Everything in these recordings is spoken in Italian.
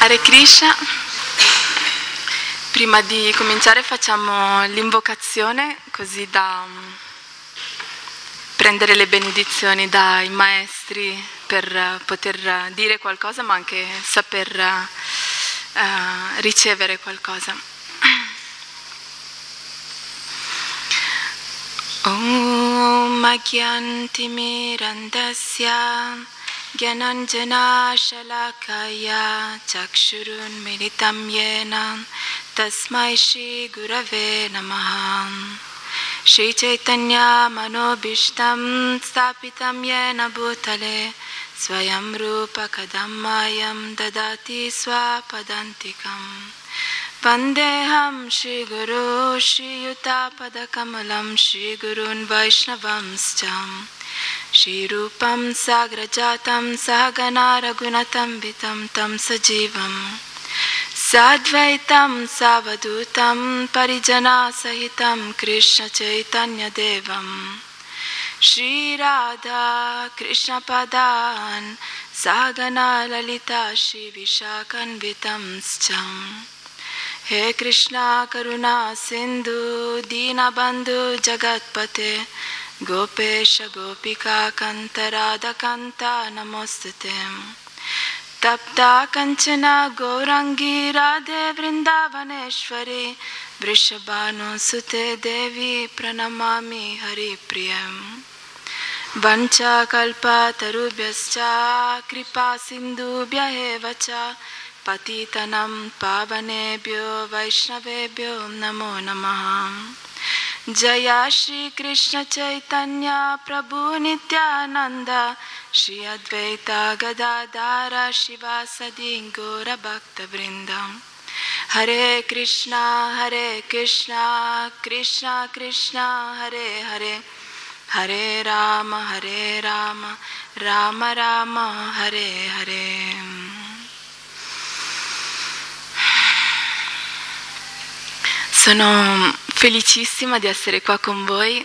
Hare Krishna. Prima di cominciare facciamo l'invocazione così da mm, prendere le benedizioni dai maestri per poter dire qualcosa ma anche saper uh, ricevere qualcosa. Om Agyantimirandasya ज्ञानञ्जनाशलाकाया चक्षुरुन्मिलितं येन तस्मै श्रीगुरवे नमः। श्रीचैतन्यमनोभीष्टं स्थापितं येन भूतले स्वयं रूपकदं मायं ददाति स्वापदान्तिकम्। वन्देऽहं श्रीगुरो श्रीयुतापदकमलं श्रीगुरून् वैष्णवंश्च श्रीरूपं साग्रजातं सहगना रघुनतं वितं तं सजीवं। साद्वैतं सावधूतं परिजनासहितं कृष्णचैतन्यदेवं श्रीराधा कृष्णपदान् सागना ललिता श्रीविशाखन्वितंश्च हे कृष्णा, करुणा, सिन्धु, दीनबन्धु, जगत्पते गोपेश गोपिकान्तराधकान्ता नमोऽस्तु ते। तप्ता कञ्चना गौरङ्गी राधे वृन्दावनेश्वरी वृषभानुसुते देवी प्रणमामि हरिप्रियम्। वञ्चकल्पतरुभ्यश्च कृपासिन्धुभ्य एव च, पतितनं पावनेभ्यो, वैष्णवेभ्यो नमो नमः। जय श्री कृष्ण चैतन्य प्रभु नित्यानंद श्री अद्वैत गदाधार शिवासदि गौर भक्त वृंद हरे कृष्णा हरे कृष्णा कृष्णा कृष्णा, हरे हरे। हरे राम हरे राम राम राम, हरे Hare. Sono felicissima di essere qua con voi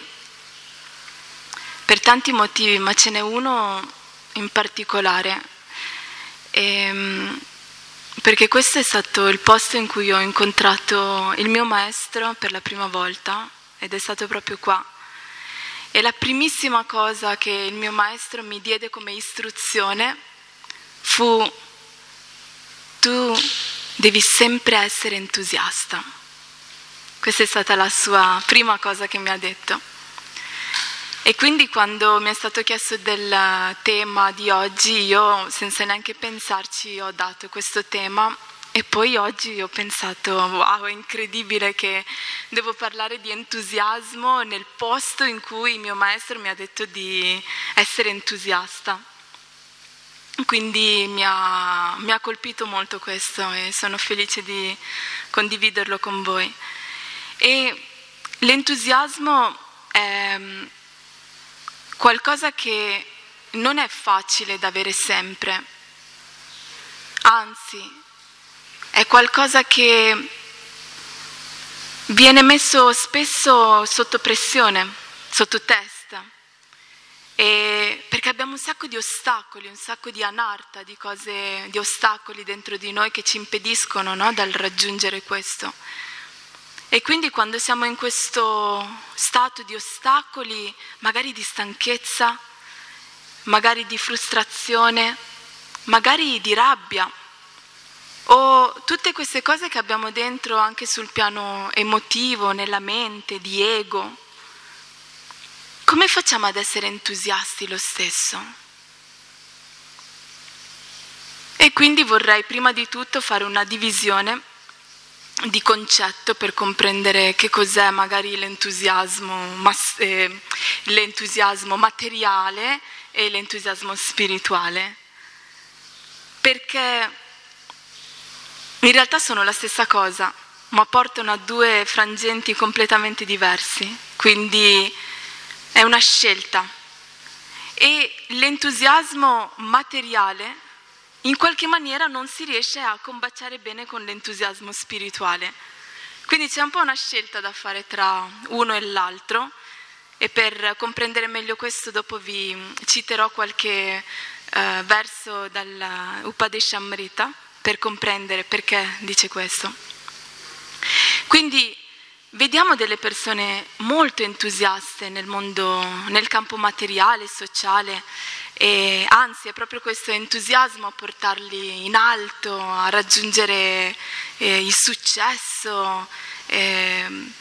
per tanti motivi, ma ce n'è uno in particolare. E, ehm, perché questo è stato il posto in cui ho incontrato il mio maestro per la prima volta ed è stato proprio qua. E la primissima cosa che il mio maestro mi diede come istruzione fu tu devi sempre essere entusiasta. Questa è stata la sua prima cosa che mi ha detto. E quindi quando mi è stato chiesto del tema di oggi, io senza neanche pensarci ho dato questo tema e poi oggi ho pensato, wow, è incredibile che devo parlare di entusiasmo nel posto in cui il mio maestro mi ha detto di essere entusiasta. Quindi mi ha, mi ha colpito molto questo e sono felice di condividerlo con voi. E l'entusiasmo è mm, qualcosa che non è facile da avere sempre, anzi è qualcosa che viene messo spesso sotto pressione, sotto testa, perché abbiamo un sacco di ostacoli, un sacco di anarta, di cose, di ostacoli dentro di noi che ci impediscono no, dal raggiungere questo. E quindi quando siamo in questo stato di ostacoli, magari di stanchezza, magari di frustrazione, magari di rabbia, o tutte queste cose che abbiamo dentro anche sul piano emotivo, nella mente, di ego, come facciamo ad essere entusiasti lo stesso? E quindi vorrei prima di tutto fare una divisione di concetto per comprendere che cos'è magari l'entusiasmo, mas- eh, l'entusiasmo materiale e l'entusiasmo spirituale. Perché in realtà sono la stessa cosa, ma portano a due frangenti completamente diversi, quindi è una scelta. E l'entusiasmo materiale in qualche maniera non si riesce a combaciare bene con l'entusiasmo spirituale. Quindi c'è un po' una scelta da fare tra uno e l'altro e per comprendere meglio questo dopo vi citerò qualche uh, verso dall'Upadeshamrita per comprendere perché dice questo. Quindi vediamo delle persone molto entusiaste nel mondo, nel campo materiale, sociale, e anzi è proprio questo entusiasmo a portarli in alto, a raggiungere eh, il successo. Eh,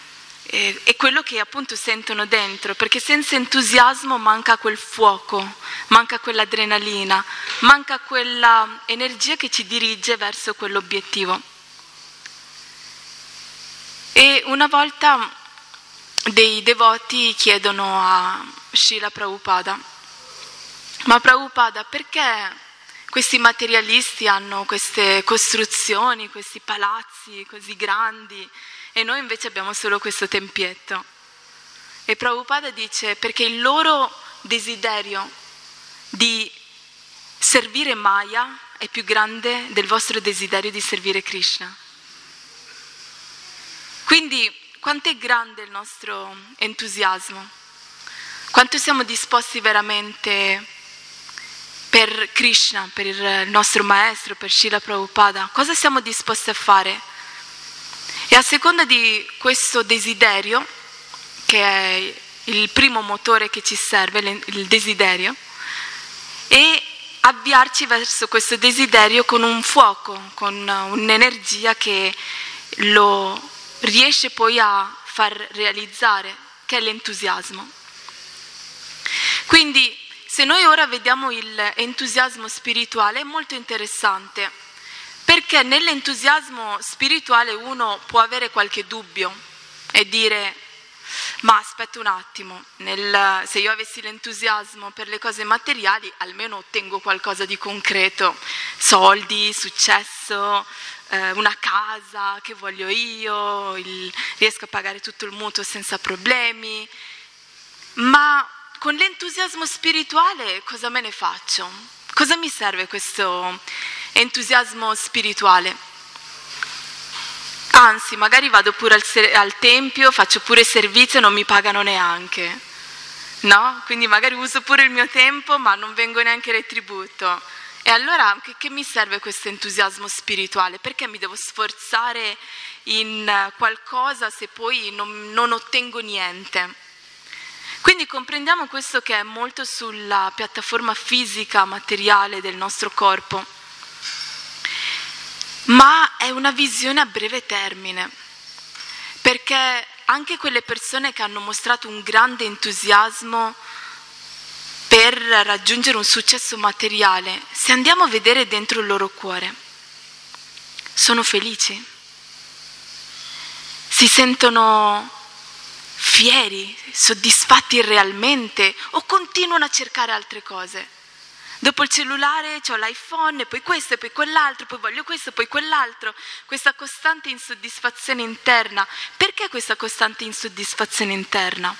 è quello che appunto sentono dentro, perché senza entusiasmo manca quel fuoco, manca quell'adrenalina, manca quella energia che ci dirige verso quell'obiettivo. E una volta dei devoti chiedono a Srila Prabhupada, ma Prabhupada perché questi materialisti hanno queste costruzioni, questi palazzi così grandi? e noi invece abbiamo solo questo tempietto. E Prabhupada dice perché il loro desiderio di servire Maya è più grande del vostro desiderio di servire Krishna. Quindi quanto è grande il nostro entusiasmo, quanto siamo disposti veramente per Krishna, per il nostro maestro, per Srila Prabhupada, cosa siamo disposti a fare e a seconda di questo desiderio, che è il primo motore che ci serve, il desiderio, e avviarci verso questo desiderio con un fuoco, con un'energia che lo riesce poi a far realizzare, che è l'entusiasmo. Quindi se noi ora vediamo l'entusiasmo spirituale è molto interessante perché nell'entusiasmo spirituale uno può avere qualche dubbio e dire, ma aspetta un attimo, nel, se io avessi l'entusiasmo per le cose materiali, almeno ottengo qualcosa di concreto, soldi, successo, eh, una casa che voglio io, il, riesco a pagare tutto il mutuo senza problemi, ma con l'entusiasmo spirituale cosa me ne faccio? Cosa mi serve questo entusiasmo spirituale. Anzi, magari vado pure al, al tempio, faccio pure servizio e non mi pagano neanche. No? Quindi magari uso pure il mio tempo, ma non vengo neanche retribuito. E allora che, che mi serve questo entusiasmo spirituale? Perché mi devo sforzare in qualcosa se poi non, non ottengo niente? Quindi comprendiamo questo che è molto sulla piattaforma fisica, materiale del nostro corpo ma è una visione a breve termine, perché anche quelle persone che hanno mostrato un grande entusiasmo per raggiungere un successo materiale, se andiamo a vedere dentro il loro cuore, sono felici, si sentono fieri, soddisfatti realmente o continuano a cercare altre cose. Dopo il cellulare ho l'iPhone, poi questo, poi quell'altro, poi voglio questo, poi quell'altro. Questa costante insoddisfazione interna. Perché questa costante insoddisfazione interna?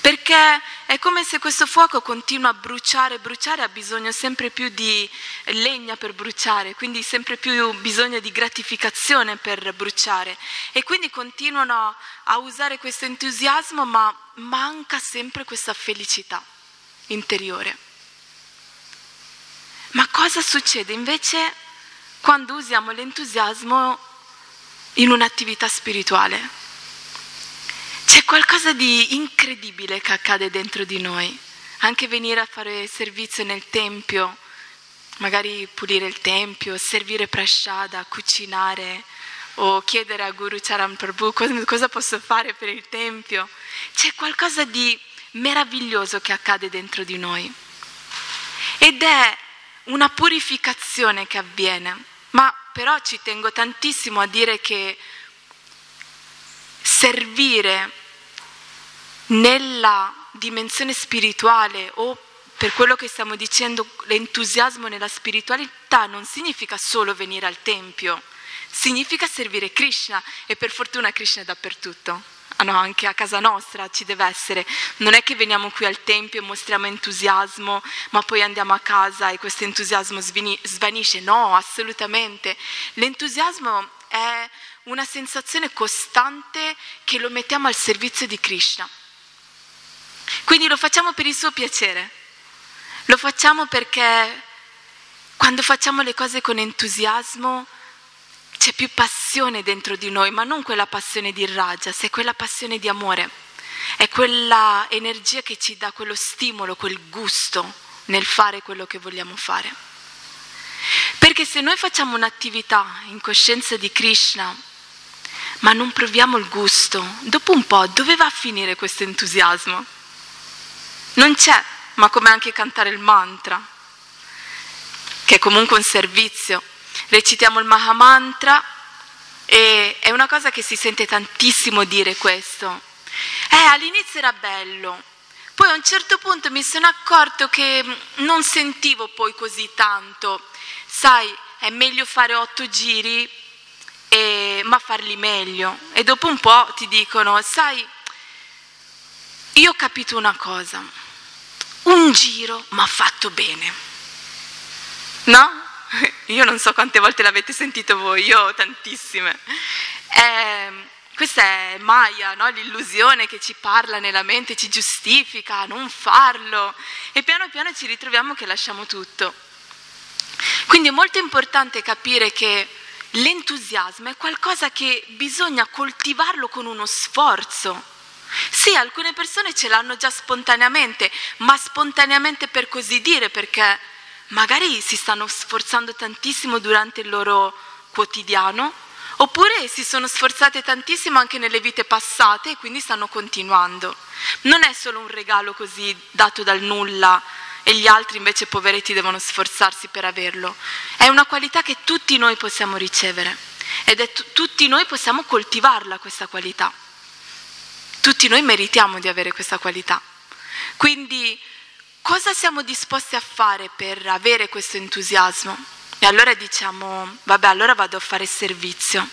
Perché è come se questo fuoco continua a bruciare, bruciare ha bisogno sempre più di legna per bruciare, quindi sempre più bisogno di gratificazione per bruciare. E quindi continuano a usare questo entusiasmo, ma manca sempre questa felicità interiore. Ma cosa succede invece quando usiamo l'entusiasmo in un'attività spirituale? C'è qualcosa di incredibile che accade dentro di noi. Anche venire a fare servizio nel tempio, magari pulire il tempio, servire prasciada, cucinare o chiedere a Guru Charan Prabhu cosa posso fare per il tempio. C'è qualcosa di meraviglioso che accade dentro di noi. Ed è una purificazione che avviene, ma però ci tengo tantissimo a dire che servire nella dimensione spirituale o per quello che stiamo dicendo l'entusiasmo nella spiritualità non significa solo venire al tempio, significa servire Krishna e per fortuna Krishna è dappertutto. Ah no, anche a casa nostra ci deve essere. Non è che veniamo qui al Tempio e mostriamo entusiasmo, ma poi andiamo a casa e questo entusiasmo svanisce. No, assolutamente. L'entusiasmo è una sensazione costante che lo mettiamo al servizio di Krishna. Quindi lo facciamo per il suo piacere. Lo facciamo perché quando facciamo le cose con entusiasmo c'è più passione dentro di noi, ma non quella passione di ragia, se è quella passione di amore, è quella energia che ci dà quello stimolo, quel gusto nel fare quello che vogliamo fare. Perché se noi facciamo un'attività in coscienza di Krishna, ma non proviamo il gusto, dopo un po' dove va a finire questo entusiasmo? Non c'è, ma come anche cantare il mantra, che è comunque un servizio. Recitiamo il Mahamantra e è una cosa che si sente tantissimo dire questo. Eh, all'inizio era bello, poi a un certo punto mi sono accorto che non sentivo poi così tanto. Sai, è meglio fare otto giri, e, ma farli meglio. E dopo un po' ti dicono, sai, io ho capito una cosa, un giro mi ha fatto bene. No? Io non so quante volte l'avete sentito voi, io tantissime. Eh, questa è Maya, no? l'illusione che ci parla nella mente, ci giustifica, non farlo e piano piano ci ritroviamo che lasciamo tutto. Quindi è molto importante capire che l'entusiasmo è qualcosa che bisogna coltivarlo con uno sforzo. Sì, alcune persone ce l'hanno già spontaneamente, ma spontaneamente per così dire, perché magari si stanno sforzando tantissimo durante il loro quotidiano Oppure si sono sforzate tantissimo anche nelle vite passate e quindi stanno continuando. Non è solo un regalo così dato dal nulla e gli altri invece poveretti devono sforzarsi per averlo. È una qualità che tutti noi possiamo ricevere ed è t- tutti noi possiamo coltivarla questa qualità. Tutti noi meritiamo di avere questa qualità. Quindi cosa siamo disposti a fare per avere questo entusiasmo? E allora diciamo, vabbè, allora vado a fare servizio.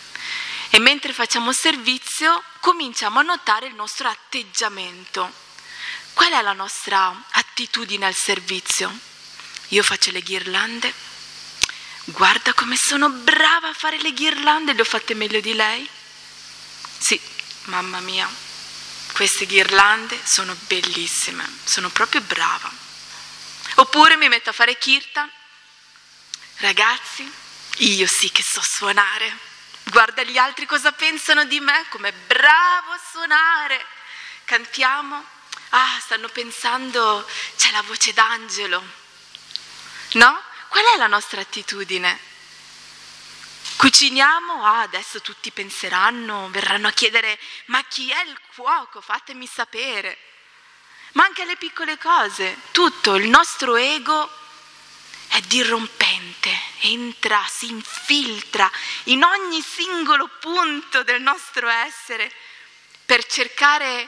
E mentre facciamo servizio cominciamo a notare il nostro atteggiamento. Qual è la nostra attitudine al servizio? Io faccio le ghirlande, guarda come sono brava a fare le ghirlande, le ho fatte meglio di lei? Sì, mamma mia, queste ghirlande sono bellissime, sono proprio brava. Oppure mi metto a fare kirtan Ragazzi, io sì che so suonare. Guarda gli altri cosa pensano di me, come bravo a suonare. Cantiamo. Ah, stanno pensando, c'è la voce d'angelo. No? Qual è la nostra attitudine? Cuciniamo, ah, adesso tutti penseranno, verranno a chiedere, ma chi è il cuoco? Fatemi sapere. Ma anche le piccole cose, tutto, il nostro ego è dirompente, entra, si infiltra in ogni singolo punto del nostro essere per cercare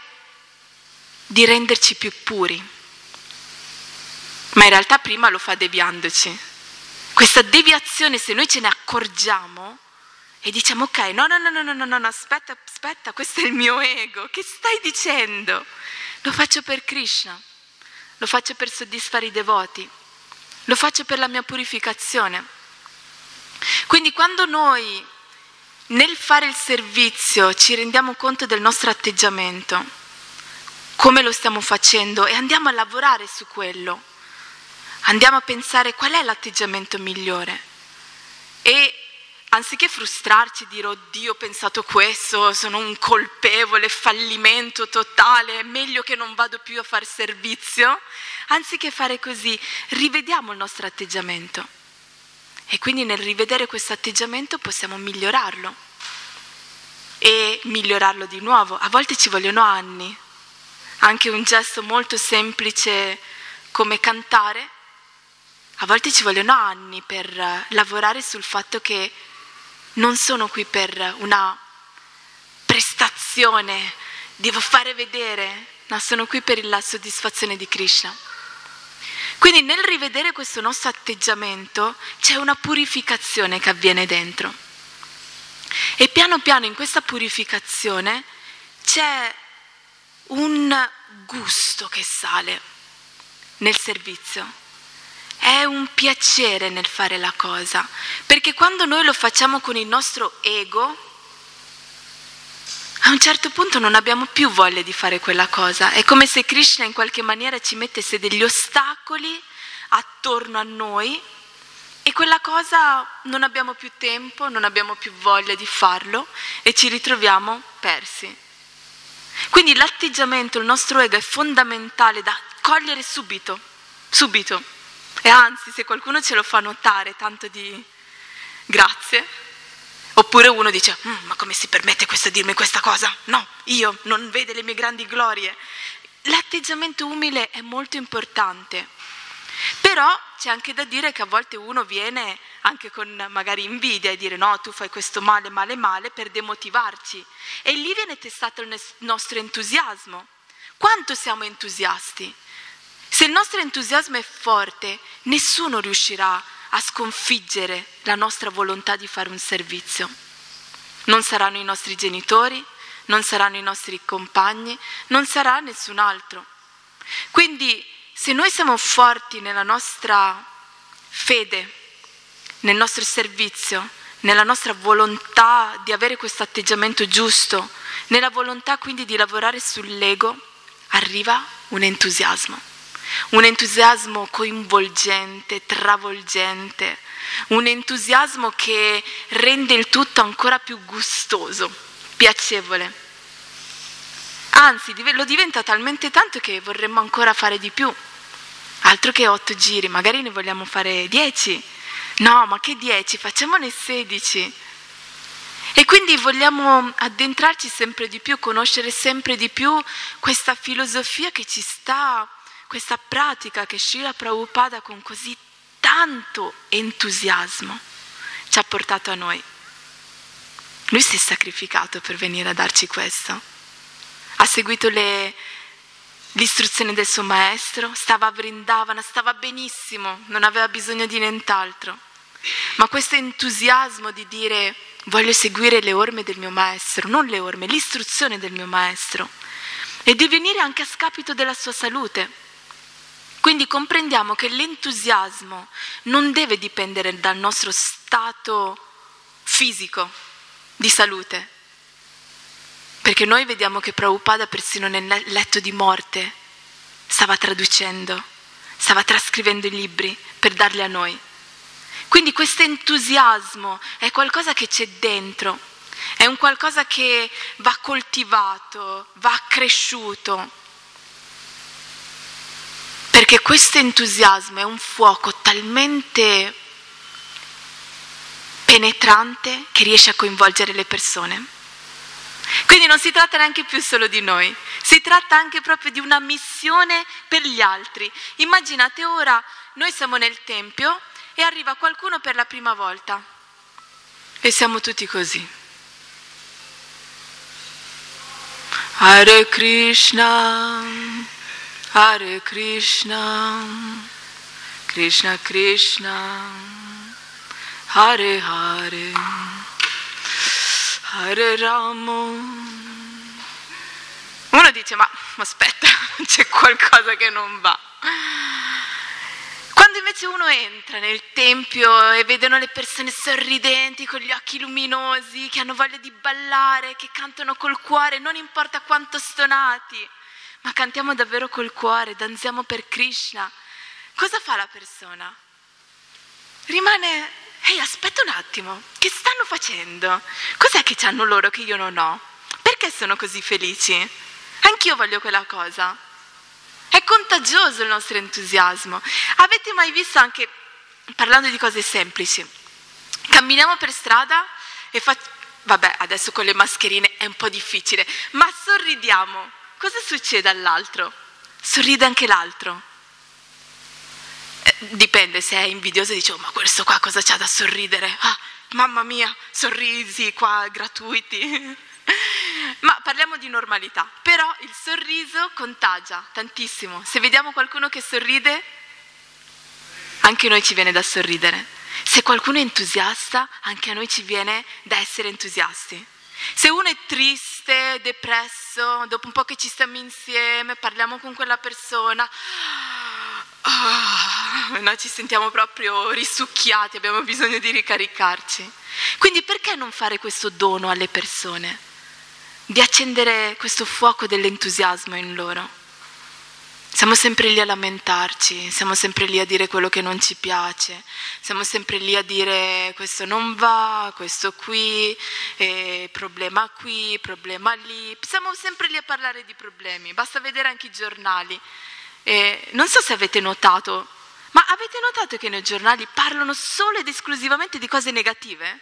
di renderci più puri. Ma in realtà prima lo fa deviandoci. Questa deviazione, se noi ce ne accorgiamo e diciamo ok, no, no, no, no, no, no, no, aspetta, aspetta, questo è il mio ego, che stai dicendo? Lo faccio per Krishna, lo faccio per soddisfare i devoti lo faccio per la mia purificazione. Quindi quando noi nel fare il servizio ci rendiamo conto del nostro atteggiamento, come lo stiamo facendo e andiamo a lavorare su quello, andiamo a pensare qual è l'atteggiamento migliore e anziché frustrarci e dire oddio ho pensato questo, sono un colpevole, fallimento totale, è meglio che non vado più a fare servizio, anziché fare così, rivediamo il nostro atteggiamento. E quindi nel rivedere questo atteggiamento possiamo migliorarlo e migliorarlo di nuovo. A volte ci vogliono anni, anche un gesto molto semplice come cantare, a volte ci vogliono anni per lavorare sul fatto che non sono qui per una prestazione, devo fare vedere, no, sono qui per la soddisfazione di Krishna. Quindi nel rivedere questo nostro atteggiamento c'è una purificazione che avviene dentro. E piano piano in questa purificazione c'è un gusto che sale nel servizio è un piacere nel fare la cosa, perché quando noi lo facciamo con il nostro ego, a un certo punto non abbiamo più voglia di fare quella cosa. È come se Krishna in qualche maniera ci mettesse degli ostacoli attorno a noi e quella cosa non abbiamo più tempo, non abbiamo più voglia di farlo e ci ritroviamo persi. Quindi l'atteggiamento, il nostro ego è fondamentale da cogliere subito, subito. E anzi, se qualcuno ce lo fa notare, tanto di grazie. Oppure uno dice, mm, ma come si permette questo a dirmi questa cosa? No, io non vede le mie grandi glorie. L'atteggiamento umile è molto importante. Però c'è anche da dire che a volte uno viene anche con magari invidia e dire no, tu fai questo male, male, male per demotivarci. E lì viene testato il nostro entusiasmo. Quanto siamo entusiasti? Se il nostro entusiasmo è forte, nessuno riuscirà a sconfiggere la nostra volontà di fare un servizio. Non saranno i nostri genitori, non saranno i nostri compagni, non sarà nessun altro. Quindi se noi siamo forti nella nostra fede, nel nostro servizio, nella nostra volontà di avere questo atteggiamento giusto, nella volontà quindi di lavorare sull'ego, arriva un entusiasmo, un entusiasmo coinvolgente, travolgente, un entusiasmo che rende il tutto ancora più gustoso, piacevole. Anzi, lo diventa talmente tanto che vorremmo ancora fare di più. Altro che otto giri, magari ne vogliamo fare dieci. No, ma che dieci? Facciamone sedici. E quindi vogliamo addentrarci sempre di più, conoscere sempre di più questa filosofia che ci sta, questa pratica che Srila Prabhupada con così tanto entusiasmo ci ha portato a noi. Lui si è sacrificato per venire a darci questo. Ha seguito le, l'istruzione del suo maestro, stava a Vrindavana, stava benissimo, non aveva bisogno di nient'altro. Ma questo entusiasmo di dire voglio seguire le orme del mio maestro, non le orme, l'istruzione del mio maestro, e di venire anche a scapito della sua salute. Quindi comprendiamo che l'entusiasmo non deve dipendere dal nostro stato fisico di salute, perché noi vediamo che Prabhupada persino nel letto di morte stava traducendo, stava trascrivendo i libri per darli a noi. Quindi questo entusiasmo è qualcosa che c'è dentro, è un qualcosa che va coltivato, va cresciuto. Perché questo entusiasmo è un fuoco talmente penetrante che riesce a coinvolgere le persone. Quindi non si tratta neanche più solo di noi, si tratta anche proprio di una missione per gli altri. Immaginate ora, noi siamo nel Tempio e arriva qualcuno per la prima volta e siamo tutti così. Hare Krishna, Hare Krishna, Krishna Krishna, Hare Hare. Hare Ramo. Uno dice, ma aspetta, c'è qualcosa che non va. Quando invece uno entra nel tempio e vedono le persone sorridenti, con gli occhi luminosi, che hanno voglia di ballare, che cantano col cuore, non importa quanto stonati, ma cantiamo davvero col cuore, danziamo per Krishna, cosa fa la persona? Rimane ehi aspetta un attimo, che stanno facendo? Cos'è che hanno loro che io non ho? Perché sono così felici? Anch'io voglio quella cosa. È contagioso il nostro entusiasmo. Avete mai visto anche, parlando di cose semplici, camminiamo per strada e facciamo, vabbè adesso con le mascherine è un po' difficile, ma sorridiamo. Cosa succede all'altro? Sorride anche l'altro dipende se è invidioso e dice oh, ma questo qua cosa c'ha da sorridere? Ah, mamma mia, sorrisi qua gratuiti. ma parliamo di normalità, però il sorriso contagia tantissimo. Se vediamo qualcuno che sorride, anche a noi ci viene da sorridere. Se qualcuno è entusiasta, anche a noi ci viene da essere entusiasti. Se uno è triste, depresso, dopo un po' che ci stiamo insieme, parliamo con quella persona, oh, noi ci sentiamo proprio risucchiati, abbiamo bisogno di ricaricarci. Quindi perché non fare questo dono alle persone? Di accendere questo fuoco dell'entusiasmo in loro. Siamo sempre lì a lamentarci, siamo sempre lì a dire quello che non ci piace, siamo sempre lì a dire questo non va, questo qui, eh, problema qui, problema lì, siamo sempre lì a parlare di problemi, basta vedere anche i giornali. Eh, non so se avete notato, ma avete notato che nei giornali parlano solo ed esclusivamente di cose negative?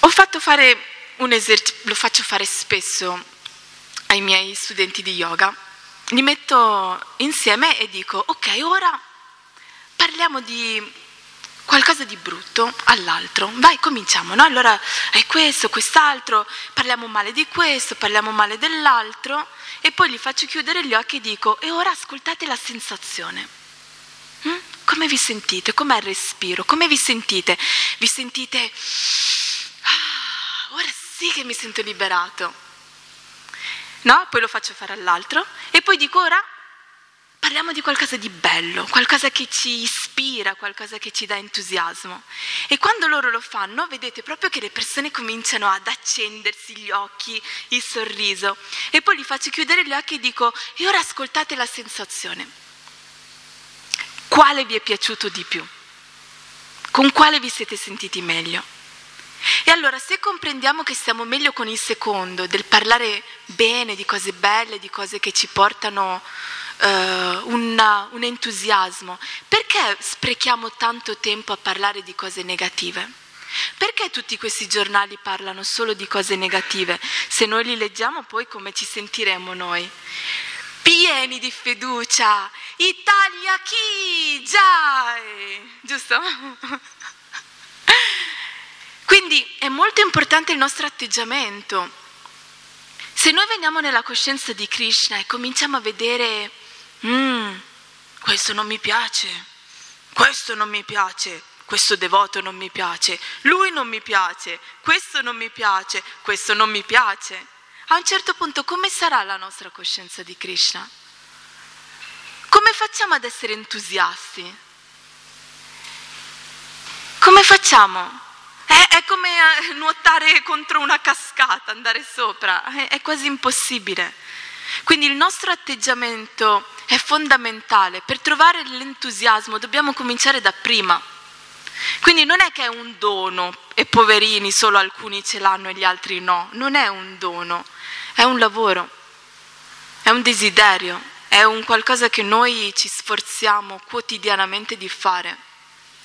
Ho fatto fare un esercizio, lo faccio fare spesso ai miei studenti di yoga, li metto insieme e dico, ok, ora parliamo di qualcosa di brutto all'altro. Vai, cominciamo, no? Allora è questo, quest'altro, parliamo male di questo, parliamo male dell'altro e poi li faccio chiudere gli occhi e dico, e ora ascoltate la sensazione. Mm? Come vi sentite? Com'è il respiro? Come vi sentite? Vi sentite, ah, ora sì che mi sento liberato no? Poi lo faccio fare all'altro e poi dico ora parliamo di qualcosa di bello, qualcosa che ci ispira, qualcosa che ci dà entusiasmo. E quando loro lo fanno, vedete proprio che le persone cominciano ad accendersi gli occhi, il sorriso. E poi li faccio chiudere gli occhi e dico, e ora ascoltate la sensazione. Quale vi è piaciuto di più? Con quale vi siete sentiti meglio? E allora se comprendiamo che stiamo meglio con il secondo, del parlare bene di cose belle, di cose che ci portano uh, una, un entusiasmo, perché sprechiamo tanto tempo a parlare di cose negative? Perché tutti questi giornali parlano solo di cose negative? Se noi li leggiamo poi come ci sentiremo noi? Pieni di fiducia, Italia chi? Già! Giusto? Quindi è molto importante il nostro atteggiamento. Se noi veniamo nella coscienza di Krishna e cominciamo a vedere, mm, questo non mi piace, questo non mi piace, questo devoto non mi piace, lui non mi piace, questo non mi piace, questo non mi piace, a un certo punto come sarà la nostra coscienza di Krishna? Come facciamo ad essere entusiasti? Come facciamo? È, come eh, nuotare contro una cascata, andare sopra, è, è quasi impossibile. Quindi il nostro atteggiamento è fondamentale. Per trovare l'entusiasmo dobbiamo cominciare da prima. Quindi non è che è un dono e poverini solo alcuni ce l'hanno e gli altri no, non è un dono, è un lavoro, è un desiderio, è un qualcosa che noi ci sforziamo quotidianamente di fare,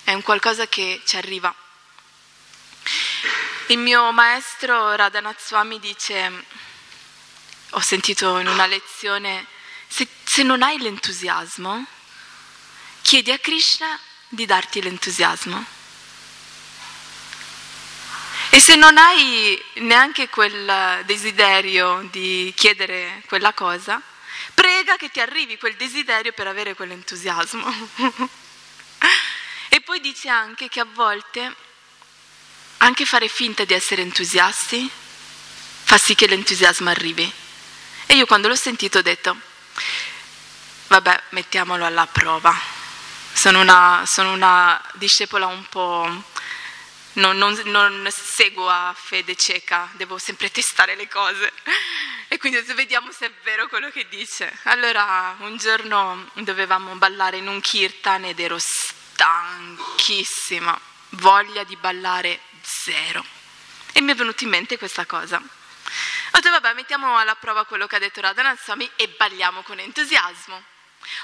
è un qualcosa che ci arriva. Il mio maestro Radhanath Swami dice, ho sentito in una lezione, se, se non hai l'entusiasmo, chiedi a Krishna di darti l'entusiasmo. E se non hai neanche quel desiderio di chiedere quella cosa, prega che ti arrivi quel desiderio per avere quell'entusiasmo. e poi dice anche che a volte anche fare finta di essere entusiasti fa sì che l'entusiasmo arrivi. E io quando l'ho sentito ho detto, vabbè, mettiamolo alla prova. Sono una, sono una discepola un po'... Non, non, non, seguo a fede cieca, devo sempre testare le cose. E quindi vediamo se è vero quello che dice. Allora, un giorno dovevamo ballare in un kirtan ed ero stanchissima, voglia di ballare zero. E mi è venuta in mente questa cosa. Ho detto, vabbè, mettiamo alla prova quello che ha detto Radhanath Swami e balliamo con entusiasmo.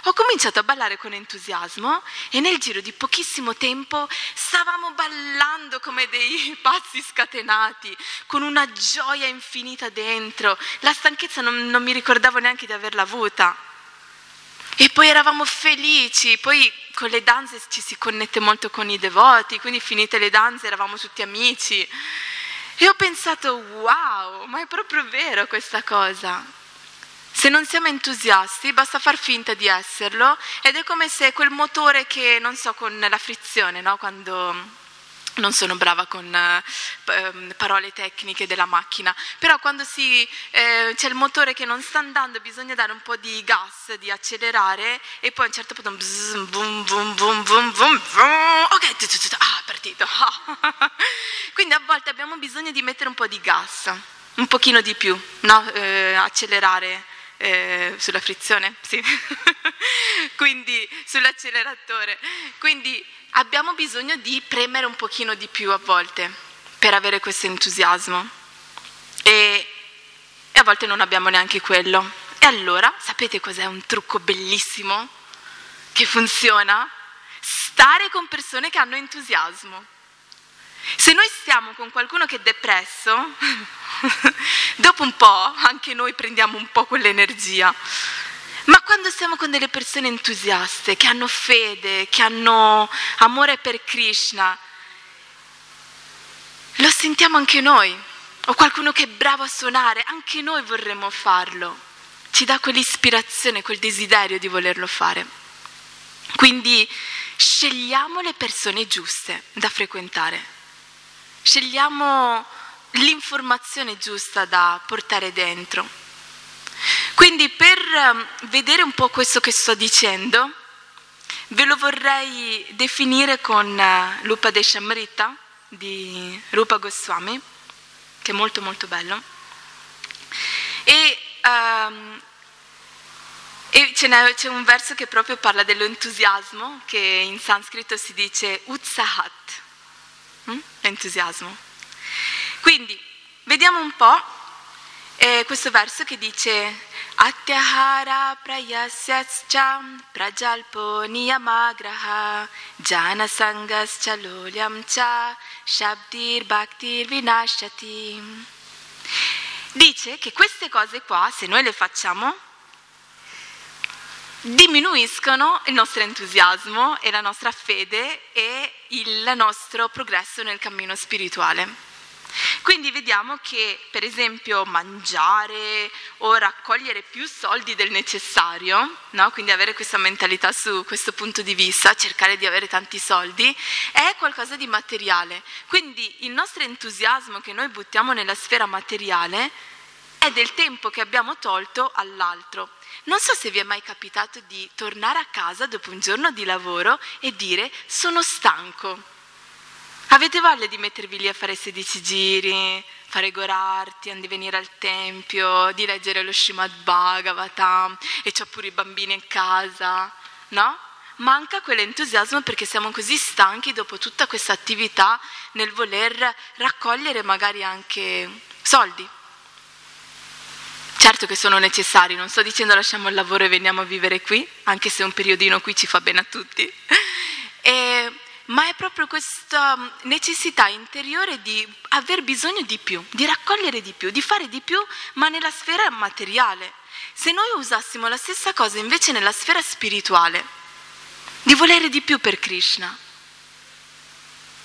Ho cominciato a ballare con entusiasmo e nel giro di pochissimo tempo stavamo ballando come dei pazzi scatenati, con una gioia infinita dentro. La stanchezza non, non mi ricordavo neanche di averla avuta. E poi eravamo felici, poi con le danze ci si connette molto con i devoti, quindi finite le danze eravamo tutti amici. E ho pensato, wow, ma è proprio vero questa cosa. Se non siamo entusiasti, basta far finta di esserlo ed è come se quel motore che, non so, con la frizione, no? quando non sono brava con eh, parole tecniche della macchina, però quando si, eh, c'è il motore che non sta andando bisogna dare un po' di gas, di accelerare e poi a un certo punto bzz, boom, boom, boom, boom, boom, boom, ok, ah, partito. Quindi a volte abbiamo bisogno di mettere un po' di gas, un pochino di più, no? eh, accelerare eh, sulla frizione, sì, quindi sull'acceleratore. Quindi abbiamo bisogno di premere un pochino di più a volte per avere questo entusiasmo e, e a volte non abbiamo neanche quello. E allora, sapete cos'è un trucco bellissimo che funziona? Stare con persone che hanno entusiasmo. Se noi stiamo con qualcuno che è depresso, dopo un po' anche noi prendiamo un po' quell'energia. Ma quando stiamo con delle persone entusiaste, che hanno fede, che hanno amore per Krishna, lo sentiamo anche noi. O qualcuno che è bravo a suonare, anche noi vorremmo farlo. Ci dà quell'ispirazione, quel desiderio di volerlo fare. Quindi scegliamo le persone giuste da frequentare scegliamo l'informazione giusta da portare dentro. Quindi per ehm, vedere un po' questo che sto dicendo, ve lo vorrei definire con eh, Lupa Deshamrita di Rupa Goswami, che è molto molto bello. E, um, e c'è un verso che proprio parla dell'entusiasmo, che in sanscrito si dice Utsahat mm? entusiasmo. Quindi, vediamo un po' eh, questo verso che dice Atyahara prayasyascha prajalpo niyamagraha jana sangascha lolyam cha shabdir bhaktir vinashati. Dice che queste cose qua, se noi le facciamo, diminuiscono il nostro entusiasmo e la nostra fede e il nostro progresso nel cammino spirituale. Quindi vediamo che per esempio mangiare o raccogliere più soldi del necessario, no? quindi avere questa mentalità su questo punto di vista, cercare di avere tanti soldi, è qualcosa di materiale. Quindi il nostro entusiasmo che noi buttiamo nella sfera materiale è del tempo che abbiamo tolto all'altro. Non so se vi è mai capitato di tornare a casa dopo un giorno di lavoro e dire sono stanco. Avete voglia di mettervi lì a fare 16 giri, fare gorarti, di venire al tempio, di leggere lo Srimad Bhagavatam e c'ho pure i bambini in casa, no? Manca quell'entusiasmo perché siamo così stanchi dopo tutta questa attività nel voler raccogliere magari anche soldi. Certo che sono necessari, non sto dicendo lasciamo il lavoro e veniamo a vivere qui, anche se un periodino qui ci fa bene a tutti, e, ma è proprio questa necessità interiore di aver bisogno di più, di raccogliere di più, di fare di più, ma nella sfera materiale. Se noi usassimo la stessa cosa invece nella sfera spirituale, di volere di più per Krishna,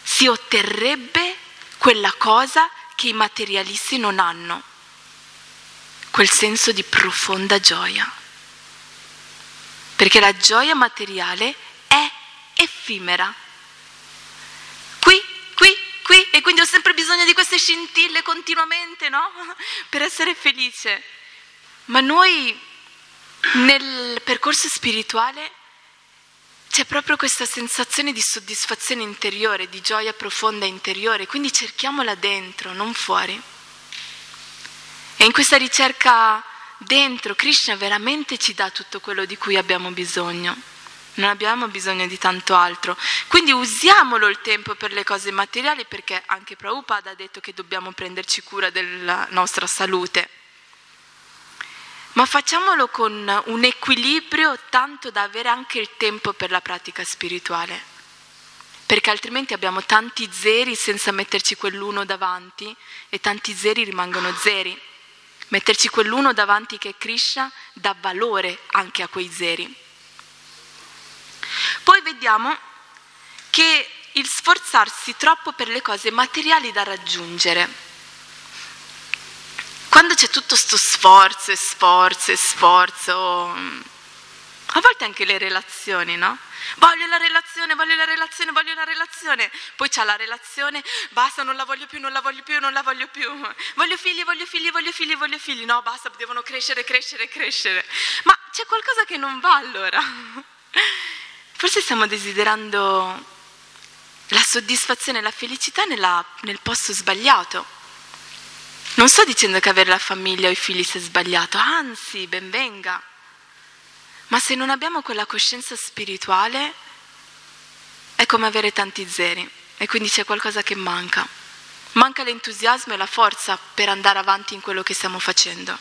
si otterrebbe quella cosa che i materialisti non hanno quel senso di profonda gioia. Perché la gioia materiale è effimera. Qui, qui, qui, quindi ho sempre bisogno di queste scintille continuamente, no? Per essere felice. Ma noi nel percorso spirituale c'è proprio questa sensazione di soddisfazione interiore, di gioia profonda interiore, quindi cerchiamola dentro, non fuori. E in questa ricerca dentro Krishna veramente ci dà tutto quello di cui abbiamo bisogno. Non abbiamo bisogno di tanto altro. Quindi usiamolo il tempo per le cose materiali perché anche Prabhupada ha detto che dobbiamo prenderci cura della nostra salute. Ma facciamolo con un equilibrio tanto da avere anche il tempo per la pratica spirituale. Perché altrimenti abbiamo tanti zeri senza metterci quell'uno davanti e tanti zeri rimangono zeri. Metterci quell'uno davanti che è Krishna dà valore anche a quei zeri. Poi vediamo che il sforzarsi troppo per le cose materiali da raggiungere. Quando c'è tutto questo sforzo e sforzo e sforzo, a volte anche le relazioni, no? Voglio la relazione, voglio la relazione, voglio la relazione. Poi c'è la relazione, basta, non la voglio più, non la voglio più, non la voglio più. Voglio figli, voglio figli, voglio figli, voglio figli. No, basta, devono crescere, crescere, crescere. Ma c'è qualcosa che non va allora. Forse stiamo desiderando la soddisfazione e la felicità nella, nel posto sbagliato. Non sto dicendo che avere la famiglia o i figli sia sbagliato, anzi, ben venga. Ma se non abbiamo quella coscienza spirituale, è come avere tanti zeri e quindi c'è qualcosa che manca. Manca l'entusiasmo e la forza per andare avanti in quello che stiamo facendo.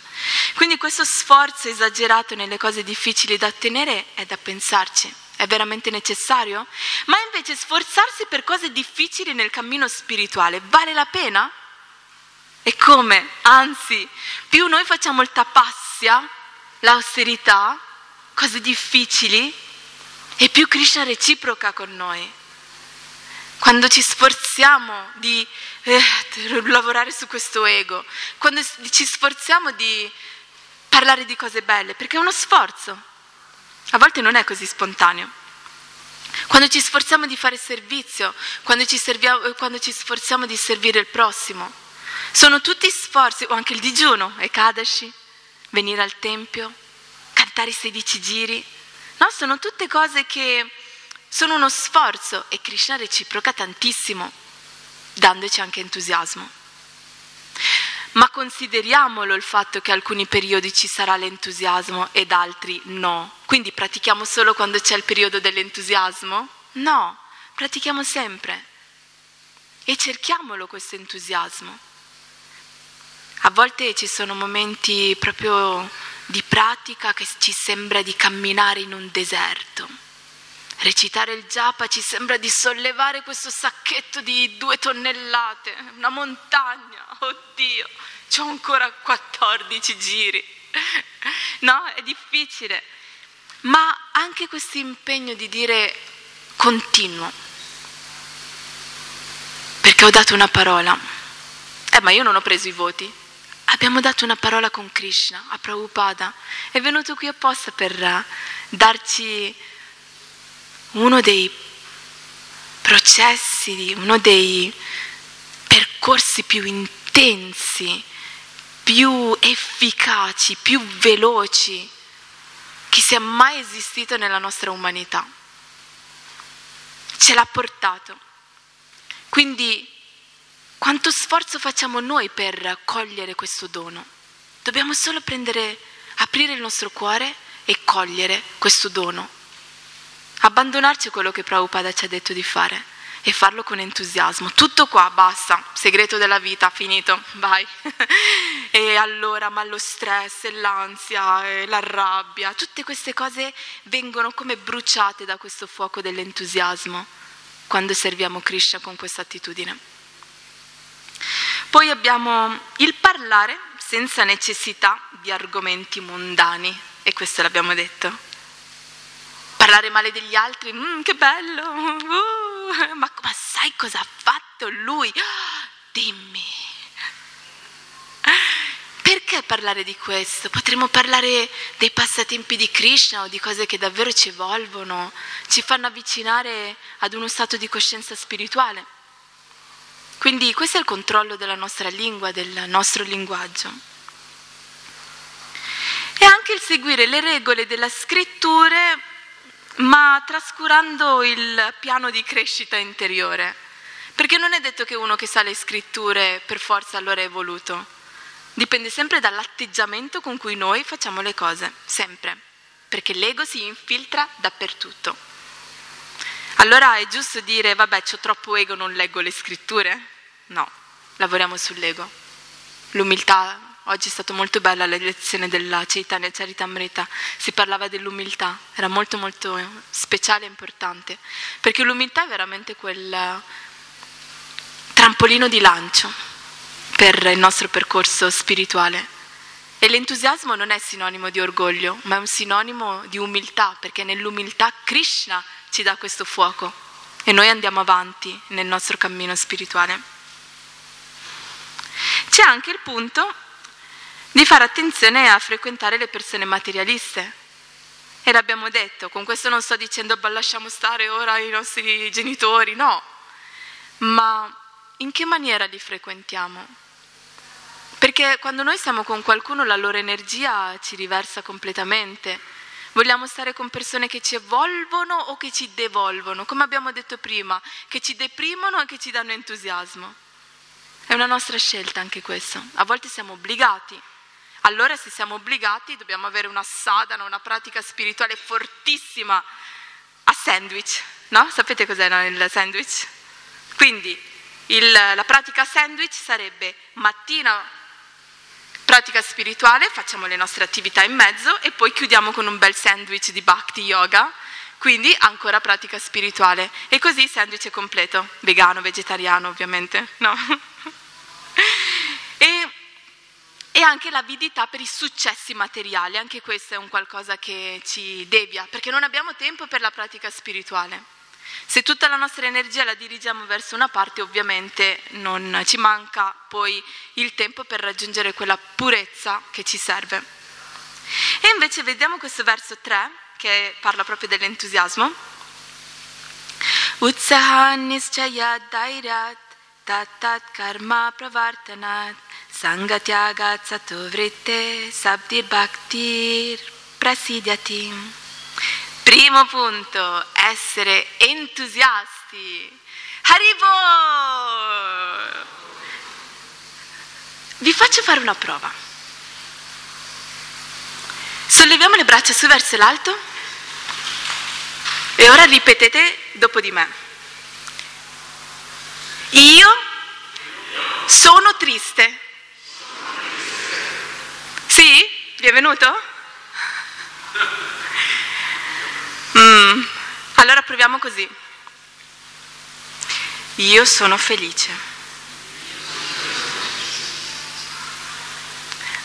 Quindi questo sforzo esagerato nelle cose difficili da ottenere è da pensarci. È veramente necessario? Ma invece sforzarsi per cose difficili nel cammino spirituale vale la pena? E come? Anzi, più noi facciamo il tapassia, l'austerità, cose difficili, e più Krishna reciproca con noi. Quando ci sforziamo di eh, lavorare su questo ego, quando ci sforziamo di parlare di cose belle, perché è uno sforzo. A volte non è così spontaneo. Quando ci sforziamo di fare servizio, quando ci, quando ci sforziamo di servire il prossimo, sono tutti sforzi, o anche il digiuno, e Kadashi, venire al tempio, cantare i 16 giri, no? Sono tutte cose che sono uno sforzo e Krishna reciproca tantissimo, dandoci anche entusiasmo. Ma consideriamolo il fatto che alcuni periodi ci sarà l'entusiasmo ed altri no. Quindi pratichiamo solo quando c'è il periodo dell'entusiasmo? No, pratichiamo sempre. E cerchiamolo questo entusiasmo. A volte ci sono momenti proprio di pratica che ci sembra di camminare in un deserto Recitare il japa ci sembra di sollevare questo sacchetto di due tonnellate, una montagna, oddio, ho ancora 14 giri. No, è difficile, ma anche questo impegno di dire continuo, perché ho dato una parola, eh ma io non ho preso i voti, abbiamo dato una parola con Krishna, a Prabhupada, è venuto qui apposta per darci uno dei processi, uno dei percorsi più intensi, più efficaci, più veloci che sia mai esistito nella nostra umanità. Ce l'ha portato. Quindi quanto sforzo facciamo noi per cogliere questo dono? Dobbiamo solo prendere, aprire il nostro cuore e cogliere questo dono abbandonarci a quello che Prabhupada ci ha detto di fare e farlo con entusiasmo. Tutto qua, basta, segreto della vita, finito, vai. e allora, ma lo stress, e l'ansia, e la rabbia, tutte queste cose vengono come bruciate da questo fuoco dell'entusiasmo quando serviamo Krishna con questa attitudine. Poi abbiamo il parlare senza necessità di argomenti mondani, e questo l'abbiamo detto parlare male degli altri, mm, che bello, uh, ma, ma sai cosa ha fatto lui? Dimmi. Perché parlare di questo? Potremmo parlare dei passatempi di Krishna o di cose che davvero ci evolvono, ci fanno avvicinare ad uno stato di coscienza spirituale. Quindi questo è il controllo della nostra lingua, del nostro linguaggio. E anche il seguire le regole della scrittura ma trascurando il piano di crescita interiore. Perché non è detto che uno che sa le scritture per forza allora è evoluto. Dipende sempre dall'atteggiamento con cui noi facciamo le cose, sempre. Perché l'ego si infiltra dappertutto. Allora è giusto dire, vabbè, ho troppo ego, non leggo le scritture? No, lavoriamo sull'ego. L'umiltà Oggi è stata molto bella la lezione della Chaitanya Charitamrita, si parlava dell'umiltà, era molto molto speciale e importante, perché l'umiltà è veramente quel trampolino di lancio per il nostro percorso spirituale. E l'entusiasmo non è sinonimo di orgoglio, ma è un sinonimo di umiltà, perché nell'umiltà Krishna ci dà questo fuoco e noi andiamo avanti nel nostro cammino spirituale. C'è anche il punto di fare attenzione a frequentare le persone materialiste. E l'abbiamo detto, con questo non sto dicendo lasciamo stare ora i nostri genitori, no, ma in che maniera li frequentiamo? Perché quando noi siamo con qualcuno la loro energia ci riversa completamente. Vogliamo stare con persone che ci evolvono o che ci devolvono, come abbiamo detto prima, che ci deprimono e che ci danno entusiasmo. È una nostra scelta anche questo. A volte siamo obbligati. Allora se siamo obbligati dobbiamo avere una sadhana, una pratica spirituale fortissima a sandwich, no? Sapete cos'è il sandwich? Quindi il, la pratica sandwich sarebbe mattina pratica spirituale, facciamo le nostre attività in mezzo e poi chiudiamo con un bel sandwich di bhakti yoga, quindi ancora pratica spirituale. E così il sandwich è completo, vegano, vegetariano ovviamente, no? e, e anche l'avidità per i successi materiali, anche questo è un qualcosa che ci devia, perché non abbiamo tempo per la pratica spirituale. Se tutta la nostra energia la dirigiamo verso una parte, ovviamente non ci manca poi il tempo per raggiungere quella purezza che ci serve. E invece vediamo questo verso 3 che parla proprio dell'entusiasmo. Utsahan nischaya dairat tattat karma pravartanat sangatyagat satovritte sabdir bhaktir prasidyati. Primo punto, essere entusiasti. Arrivo! Vi faccio fare una prova. Solleviamo le braccia su verso l'alto e ora ripetete dopo di me. Io sono triste. Sì? Vi è venuto? Mm, allora proviamo così. Io sono felice.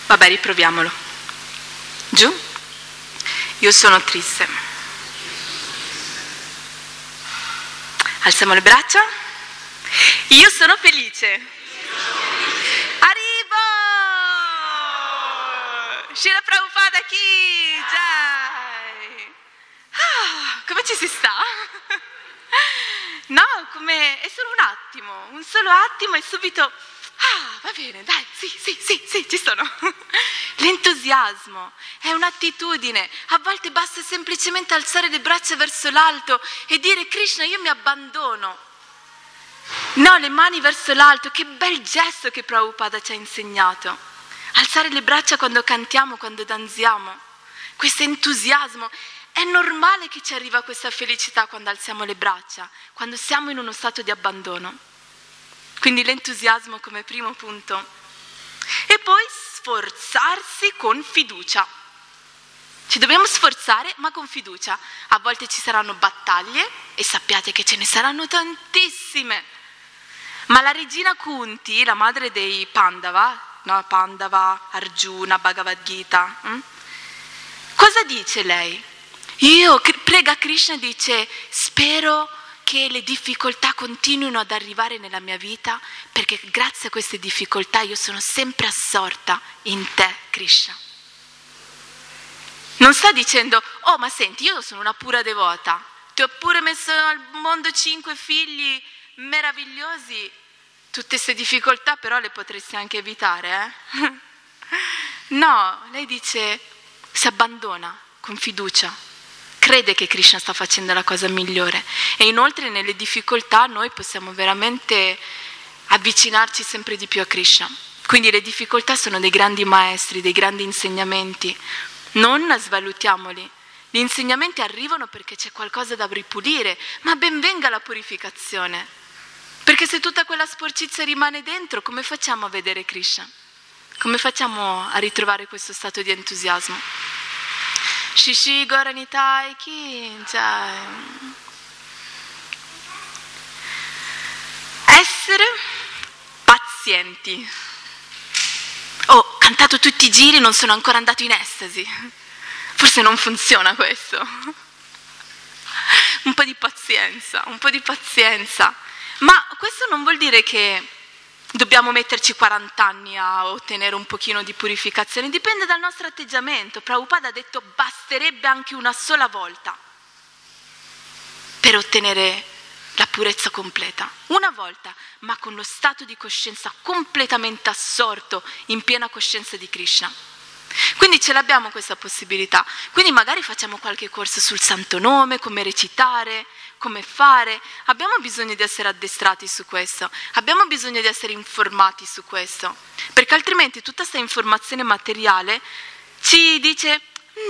Vabbè, riproviamolo. Giù. Io sono triste. Alziamo le braccia. Io sono felice. Shira Prabhupada chi? Jai! Ah, come ci si sta? No, come è solo un attimo, un solo attimo e subito, ah, va bene, dai, sì, sì, sì, sì, ci sono. L'entusiasmo è un'attitudine, a volte basta semplicemente alzare le braccia verso l'alto e dire Krishna, io mi abbandono. No, le mani verso l'alto, che bel gesto che Prabhupada ci ha insegnato. Alzare le braccia quando cantiamo, quando danziamo. Questo entusiasmo è normale che ci arriva questa felicità quando alziamo le braccia, quando siamo in uno stato di abbandono. Quindi l'entusiasmo come primo punto. E poi sforzarsi con fiducia. Ci dobbiamo sforzare ma con fiducia. A volte ci saranno battaglie e sappiate che ce ne saranno tantissime. Ma la regina Kunti, la madre dei Pandava, no, Pandava, Arjuna, Bhagavad Gita, hm? cosa dice lei? Io prega Krishna e dice spero che le difficoltà continuino ad arrivare nella mia vita perché grazie a queste difficoltà io sono sempre assorta in te, Krishna. Non sta dicendo, oh ma senti, io sono una pura devota, ti ho pure messo al mondo cinque figli meravigliosi, tutte queste difficoltà però le potresti anche evitare, eh? No, lei dice, si abbandona con fiducia crede che Krishna sta facendo la cosa migliore e inoltre nelle difficoltà noi possiamo veramente avvicinarci sempre di più a Krishna. Quindi le difficoltà sono dei grandi maestri, dei grandi insegnamenti, non svalutiamoli. Gli insegnamenti arrivano perché c'è qualcosa da ripulire, ma ben venga la purificazione. Perché se tutta quella sporcizia rimane dentro, come facciamo a vedere Krishna? Come facciamo a ritrovare questo stato di entusiasmo? Shishi Goranitai Kinchai. Essere pazienti. Ho cantato tutti i giri, non sono ancora andato in estasi. Forse non funziona questo. Un po' di pazienza, un po' di pazienza. Ma questo non vuol dire che dobbiamo metterci 40 anni a ottenere un pochino di purificazione, dipende dal nostro atteggiamento. Prabhupada ha detto basterebbe anche una sola volta per ottenere la purezza completa, una volta, ma con lo stato di coscienza completamente assorto in piena coscienza di Krishna. Quindi ce l'abbiamo questa possibilità. Quindi magari facciamo qualche corso sul santo nome, come recitare, come fare. Abbiamo bisogno di essere addestrati su questo, abbiamo bisogno di essere informati su questo, perché altrimenti tutta questa informazione materiale ci dice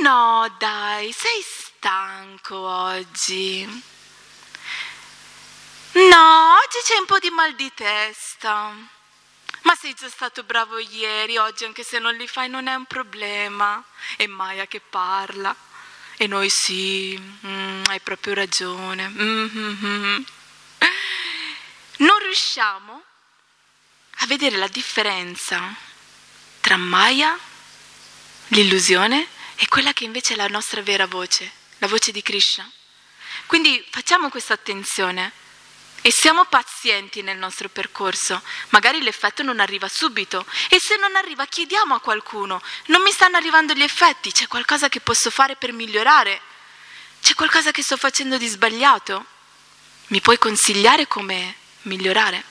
no dai, sei stanco oggi. No, oggi c'è un po' di mal di testa. Ma sei già stato bravo ieri, oggi anche se non li fai non è un problema. E Maya che parla. E noi sì, mm, hai proprio ragione. Mm-hmm. Non riusciamo a vedere la differenza tra Maya, l'illusione, e quella che invece è la nostra vera voce, la voce di Krishna. Quindi facciamo questa attenzione e siamo pazienti nel nostro percorso. Magari l'effetto non arriva subito e se non arriva chiediamo a qualcuno, non mi stanno arrivando gli effetti, c'è qualcosa che posso fare per migliorare? C'è qualcosa che sto facendo di sbagliato? Mi puoi consigliare come migliorare?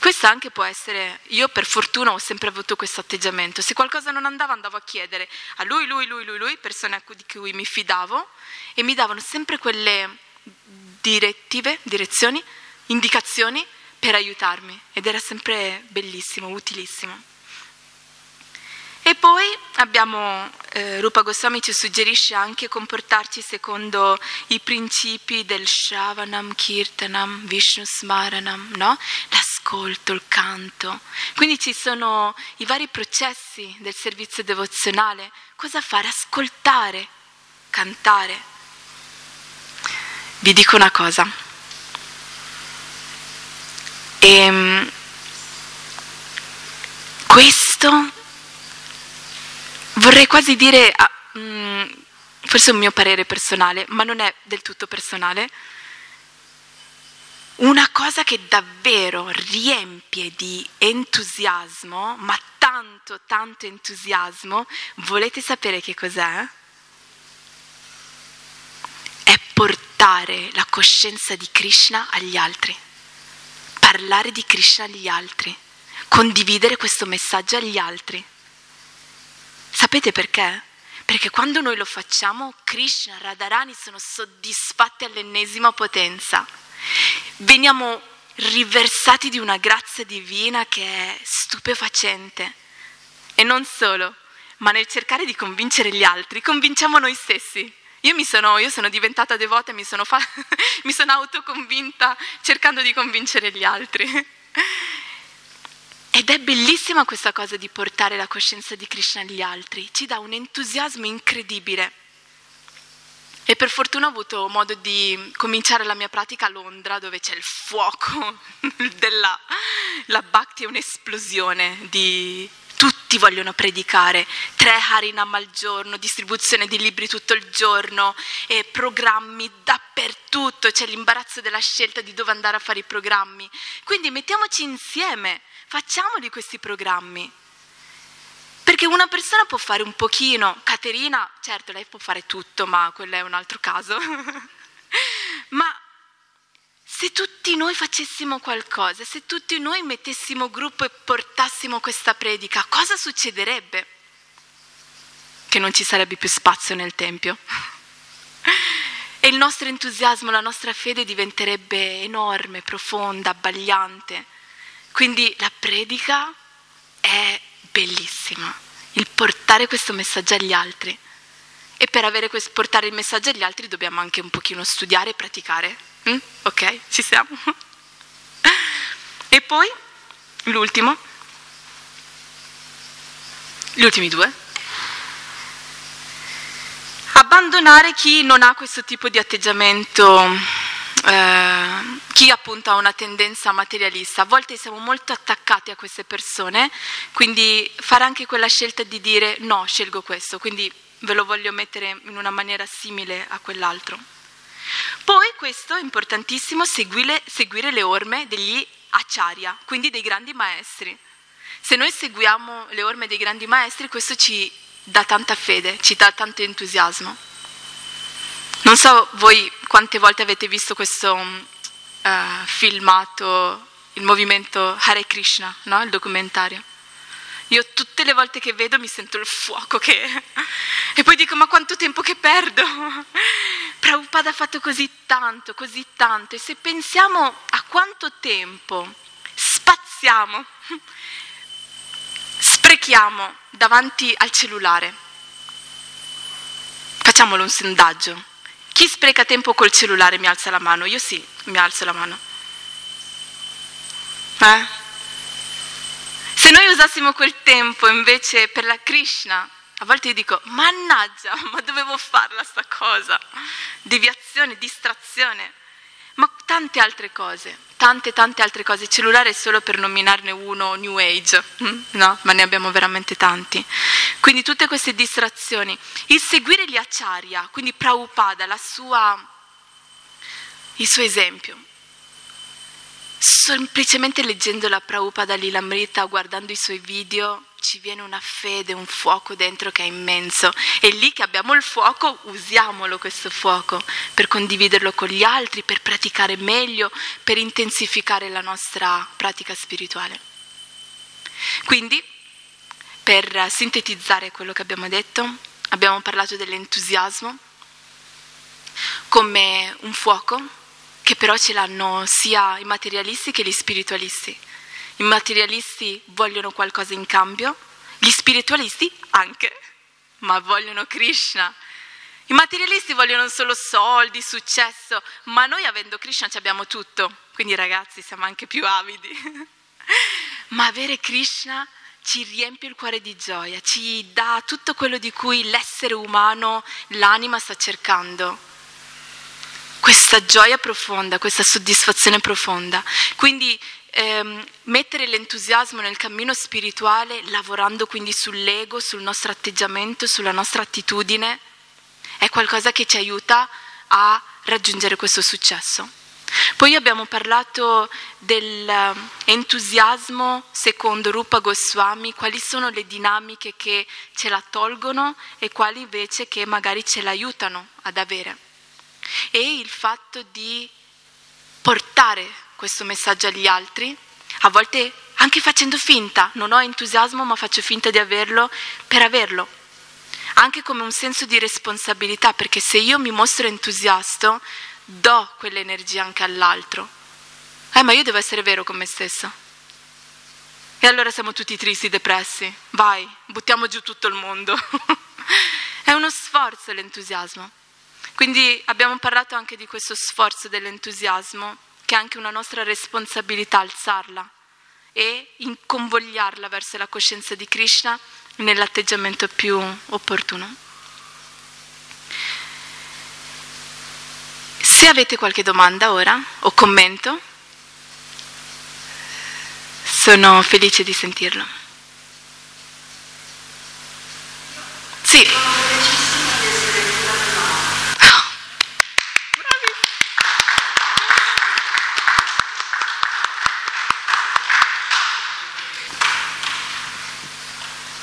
Questo anche può essere, io per fortuna ho sempre avuto questo atteggiamento, se qualcosa non andava andavo a chiedere a lui, lui, lui, lui, lui, persone di cui mi fidavo e mi davano sempre quelle direttive, direzioni, indicazioni per aiutarmi ed era sempre bellissimo, utilissimo. E poi abbiamo, eh, Rupa Goswami ci suggerisce anche comportarci secondo i principi del Shravanam, Kirtanam, Vishnu Smaranam, no? l'ascolto, il canto. Quindi ci sono i vari processi del servizio devozionale. Cosa fare? Ascoltare, cantare, vi dico una cosa. E, ehm, questo vorrei quasi dire, mm, forse è un mio parere personale, ma non è del tutto personale, una cosa che davvero riempie di entusiasmo, ma tanto, tanto entusiasmo, volete sapere che cos'è? Portare la coscienza di Krishna agli altri, parlare di Krishna agli altri, condividere questo messaggio agli altri. Sapete perché? Perché quando noi lo facciamo, Krishna, Radharani sono soddisfatti all'ennesima potenza. Veniamo riversati di una grazia divina che è stupefacente. E non solo, ma nel cercare di convincere gli altri, convinciamo noi stessi. Io, sono, io sono diventata devota e mi sono, fa- mi sono autoconvinta cercando di convincere gli altri. Ed è bellissima questa cosa di portare la coscienza di Krishna agli altri, ci dà un entusiasmo incredibile. E per fortuna ho avuto modo di cominciare la mia pratica a Londra, dove c'è il fuoco della la bhakti, è un'esplosione di, tutti vogliono predicare, tre Harinam al giorno, distribuzione di libri tutto il giorno, e programmi dappertutto, c'è l'imbarazzo della scelta di dove andare a fare i programmi. Quindi mettiamoci insieme, facciamoli questi programmi. Perché una persona può fare un pochino, Caterina, certo lei può fare tutto, ma quello è un altro caso, ma se tutti noi facessimo qualcosa, se tutti noi mettessimo gruppo e portassimo questa predica, cosa succederebbe? Che non ci sarebbe più spazio nel Tempio. E il nostro entusiasmo, la nostra fede diventerebbe enorme, profonda, abbagliante. Quindi la predica è bellissima, il portare questo messaggio agli altri. E per avere questo, portare il messaggio agli altri dobbiamo anche un pochino studiare e praticare Mm? Ok, ci siamo. E poi l'ultimo, gli ultimi due. Abbandonare chi non ha questo tipo di atteggiamento, eh, chi appunto ha una tendenza materialista. A volte siamo molto attaccati a queste persone, quindi fare anche quella scelta di dire no, scelgo questo, quindi ve lo voglio mettere in una maniera simile a quell'altro. Poi questo è importantissimo, seguire, seguire le orme degli acciaria, quindi dei grandi maestri. Se noi seguiamo le orme dei grandi maestri, questo ci dà tanta fede, ci dà tanto entusiasmo. Non so voi quante volte avete visto questo uh, filmato, il movimento Hare Krishna, no? il documentario. Io tutte le volte che vedo mi sento il fuoco che... e poi dico ma quanto tempo che perdo! Prabhupada ha fatto così tanto, così tanto, e se pensiamo a quanto tempo spaziamo, sprechiamo davanti al cellulare, facciamolo un sondaggio. Chi spreca tempo col cellulare mi alza la mano? Io sì, mi alzo la mano. Eh? Se noi usassimo quel tempo invece per la Krishna, a volte io dico, mannaggia, ma dovevo farla sta cosa. Deviazione, distrazione, ma tante altre cose, tante tante altre cose. Il cellulare è solo per nominarne uno New Age, hm? no? Ma ne abbiamo veramente tanti. Quindi tutte queste distrazioni. Il seguire gli acciaria, quindi Prabhupada, sua, il suo esempio semplicemente leggendo la Prabhupada Lilamrita, guardando i suoi video, ci viene una fede, un fuoco dentro che è immenso. E lì che abbiamo il fuoco, usiamolo questo fuoco per condividerlo con gli altri, per praticare meglio, per intensificare la nostra pratica spirituale. Quindi, per sintetizzare quello che abbiamo detto, abbiamo parlato dell'entusiasmo come un fuoco che però ce l'hanno sia i materialisti che gli spiritualisti. I materialisti vogliono qualcosa in cambio, gli spiritualisti anche, ma vogliono Krishna. I materialisti vogliono solo soldi, successo, ma noi avendo Krishna ci abbiamo tutto, quindi ragazzi siamo anche più avidi. ma avere Krishna ci riempie il cuore di gioia, ci dà tutto quello di cui l'essere umano, l'anima sta cercando questa gioia profonda, questa soddisfazione profonda. Quindi ehm, mettere l'entusiasmo nel cammino spirituale, lavorando quindi sull'ego, sul nostro atteggiamento, sulla nostra attitudine, è qualcosa che ci aiuta a raggiungere questo successo. Poi abbiamo parlato dell'entusiasmo secondo Rupa Goswami, quali sono le dinamiche che ce la tolgono e quali invece che magari ce l'aiutano ad avere e il fatto di portare questo messaggio agli altri, a volte anche facendo finta, non ho entusiasmo ma faccio finta di averlo per averlo, anche come un senso di responsabilità, perché se io mi mostro entusiasta, do quell'energia anche all'altro. Eh, ma io devo essere vero con me stessa. E allora siamo tutti tristi, depressi. Vai, buttiamo giù tutto il mondo. È uno sforzo l'entusiasmo. Quindi abbiamo parlato anche di questo sforzo dell'entusiasmo, che è anche una nostra responsabilità alzarla e inconvogliarla verso la coscienza di Krishna nell'atteggiamento più opportuno. Se avete qualche domanda ora o commento, sono felice di sentirlo. Sì.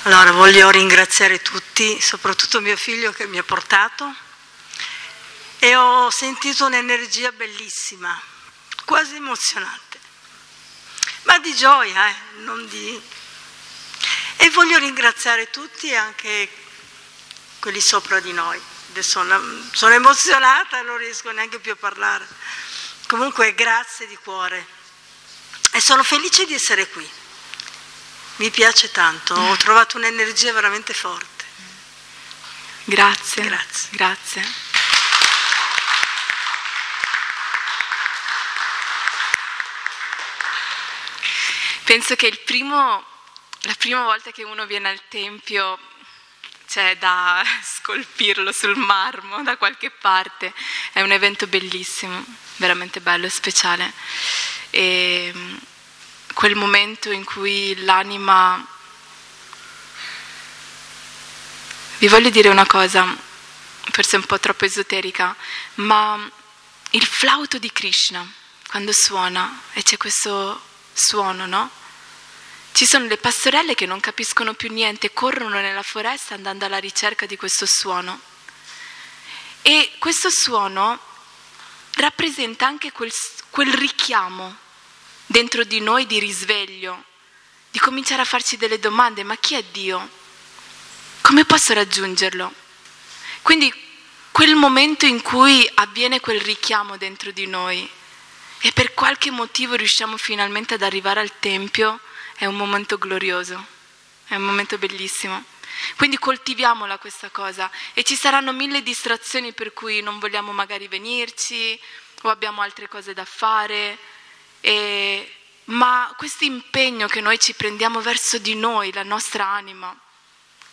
Allora voglio ringraziare tutti, soprattutto mio figlio che mi ha portato e ho sentito un'energia bellissima, quasi emozionante, ma di gioia, eh, non di... E voglio ringraziare tutti, anche quelli sopra di noi. Adesso sono emozionata, non riesco neanche più a parlare. Comunque grazie di cuore e sono felice di essere qui. Mi piace tanto, ho trovato un'energia veramente forte. Grazie. Grazie. Grazie. Penso che primo, la prima volta che uno viene al Tempio c'è da scolpirlo sul marmo da qualche parte, è un evento bellissimo, veramente bello e speciale. E, quel momento in cui l'anima... Vi voglio dire una cosa, forse un po' troppo esoterica, ma il flauto di Krishna, quando suona, e c'è questo suono, no? Ci sono le pastorelle che non capiscono più niente, corrono nella foresta andando alla ricerca di questo suono. E questo suono rappresenta anche quel, quel richiamo dentro di noi di risveglio, di cominciare a farci delle domande, ma chi è Dio? Come posso raggiungerlo? Quindi quel momento in cui avviene quel richiamo dentro di noi e per qualche motivo riusciamo finalmente ad arrivare al Tempio, è un momento glorioso, è un momento bellissimo. Quindi coltiviamola questa cosa e ci saranno mille distrazioni per cui non vogliamo magari venirci o abbiamo altre cose da fare, e, ma questo impegno che noi ci prendiamo verso di noi, la nostra anima,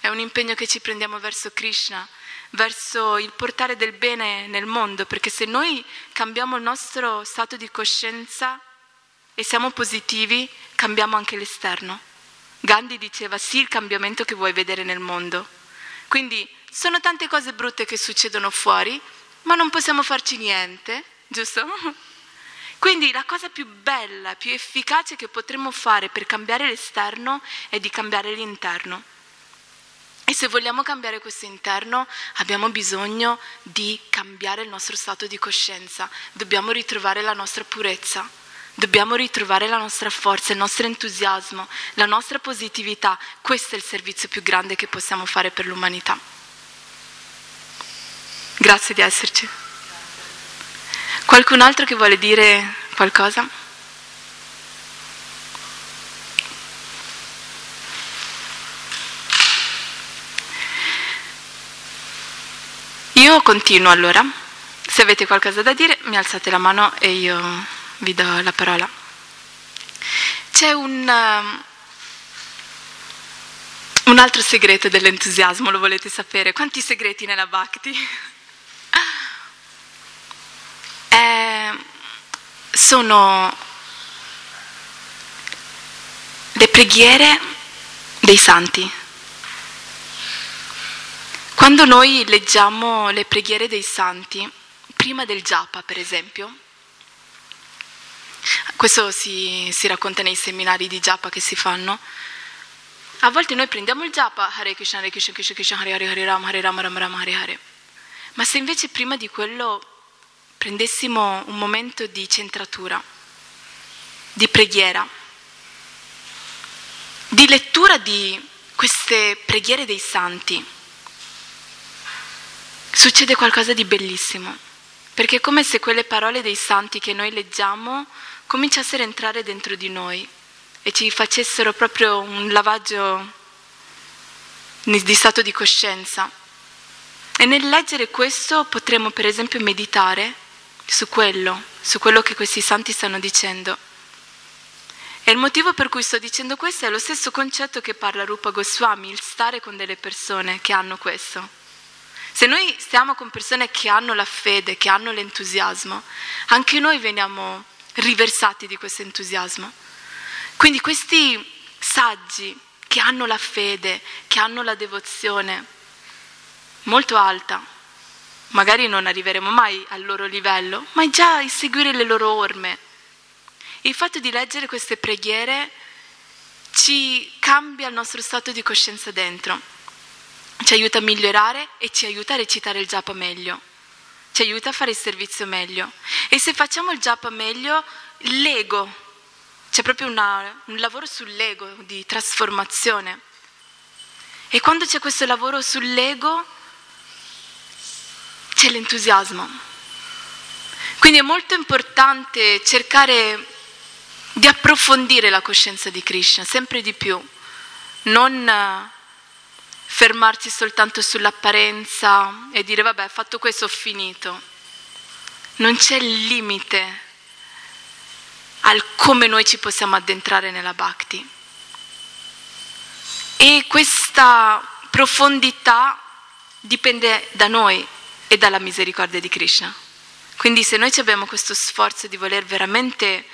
è un impegno che ci prendiamo verso Krishna, verso il portare del bene nel mondo, perché se noi cambiamo il nostro stato di coscienza e siamo positivi, cambiamo anche l'esterno. Gandhi diceva sì il cambiamento che vuoi vedere nel mondo. Quindi sono tante cose brutte che succedono fuori, ma non possiamo farci niente, giusto? Quindi la cosa più bella, più efficace che potremmo fare per cambiare l'esterno è di cambiare l'interno. E se vogliamo cambiare questo interno abbiamo bisogno di cambiare il nostro stato di coscienza, dobbiamo ritrovare la nostra purezza. Dobbiamo ritrovare la nostra forza, il nostro entusiasmo, la nostra positività. Questo è il servizio più grande che possiamo fare per l'umanità. Grazie di esserci. Qualcun altro che vuole dire qualcosa? Io continuo allora. Se avete qualcosa da dire mi alzate la mano e io vi do la parola. C'è un, um, un altro segreto dell'entusiasmo, lo volete sapere? Quanti segreti nella Bhakti? Eh, sono le preghiere dei santi. Quando noi leggiamo le preghiere dei santi, prima del japa per esempio, questo si, si, racconta nei seminari di japa che si fanno. A volte noi prendiamo il japa, Hare Krishna, Hare Krishna, Krishna Krishna, Hare Hare, Hare Rama, Hare Rama, Rama Rama, Hare Hare. Ma se invece prima di quello prendessimo un momento di centratura, di preghiera, di lettura di queste preghiere dei santi, succede qualcosa di bellissimo, perché è come se quelle parole dei santi che noi leggiamo cominciassero a entrare dentro di noi e ci facessero proprio un lavaggio di stato di coscienza. E nel leggere questo potremo per esempio meditare su quello, su quello che questi santi stanno dicendo. E il motivo per cui sto dicendo questo è lo stesso concetto che parla Rupa Goswami, il stare con delle persone che hanno questo. Se noi stiamo con persone che hanno la fede, che hanno l'entusiasmo, anche noi veniamo riversati di questo entusiasmo. Quindi questi saggi che hanno la fede, che hanno la devozione molto alta, magari non arriveremo mai al loro livello, ma già a seguire le loro orme. Il fatto di leggere queste preghiere ci cambia il nostro stato di coscienza dentro, ci aiuta a migliorare e ci aiuta a recitare il japa meglio ci aiuta a fare il servizio meglio. E se facciamo il japa meglio, l'ego, c'è proprio una, un lavoro sull'ego di trasformazione. E quando c'è questo lavoro sull'ego, c'è l'entusiasmo. Quindi è molto importante cercare di approfondire la coscienza di Krishna sempre di più, non fermarci soltanto sull'apparenza e dire vabbè, fatto questo ho finito. Non c'è limite al come noi ci possiamo addentrare nella bhakti. E questa profondità dipende da noi e dalla misericordia di Krishna. Quindi se noi abbiamo questo sforzo di voler veramente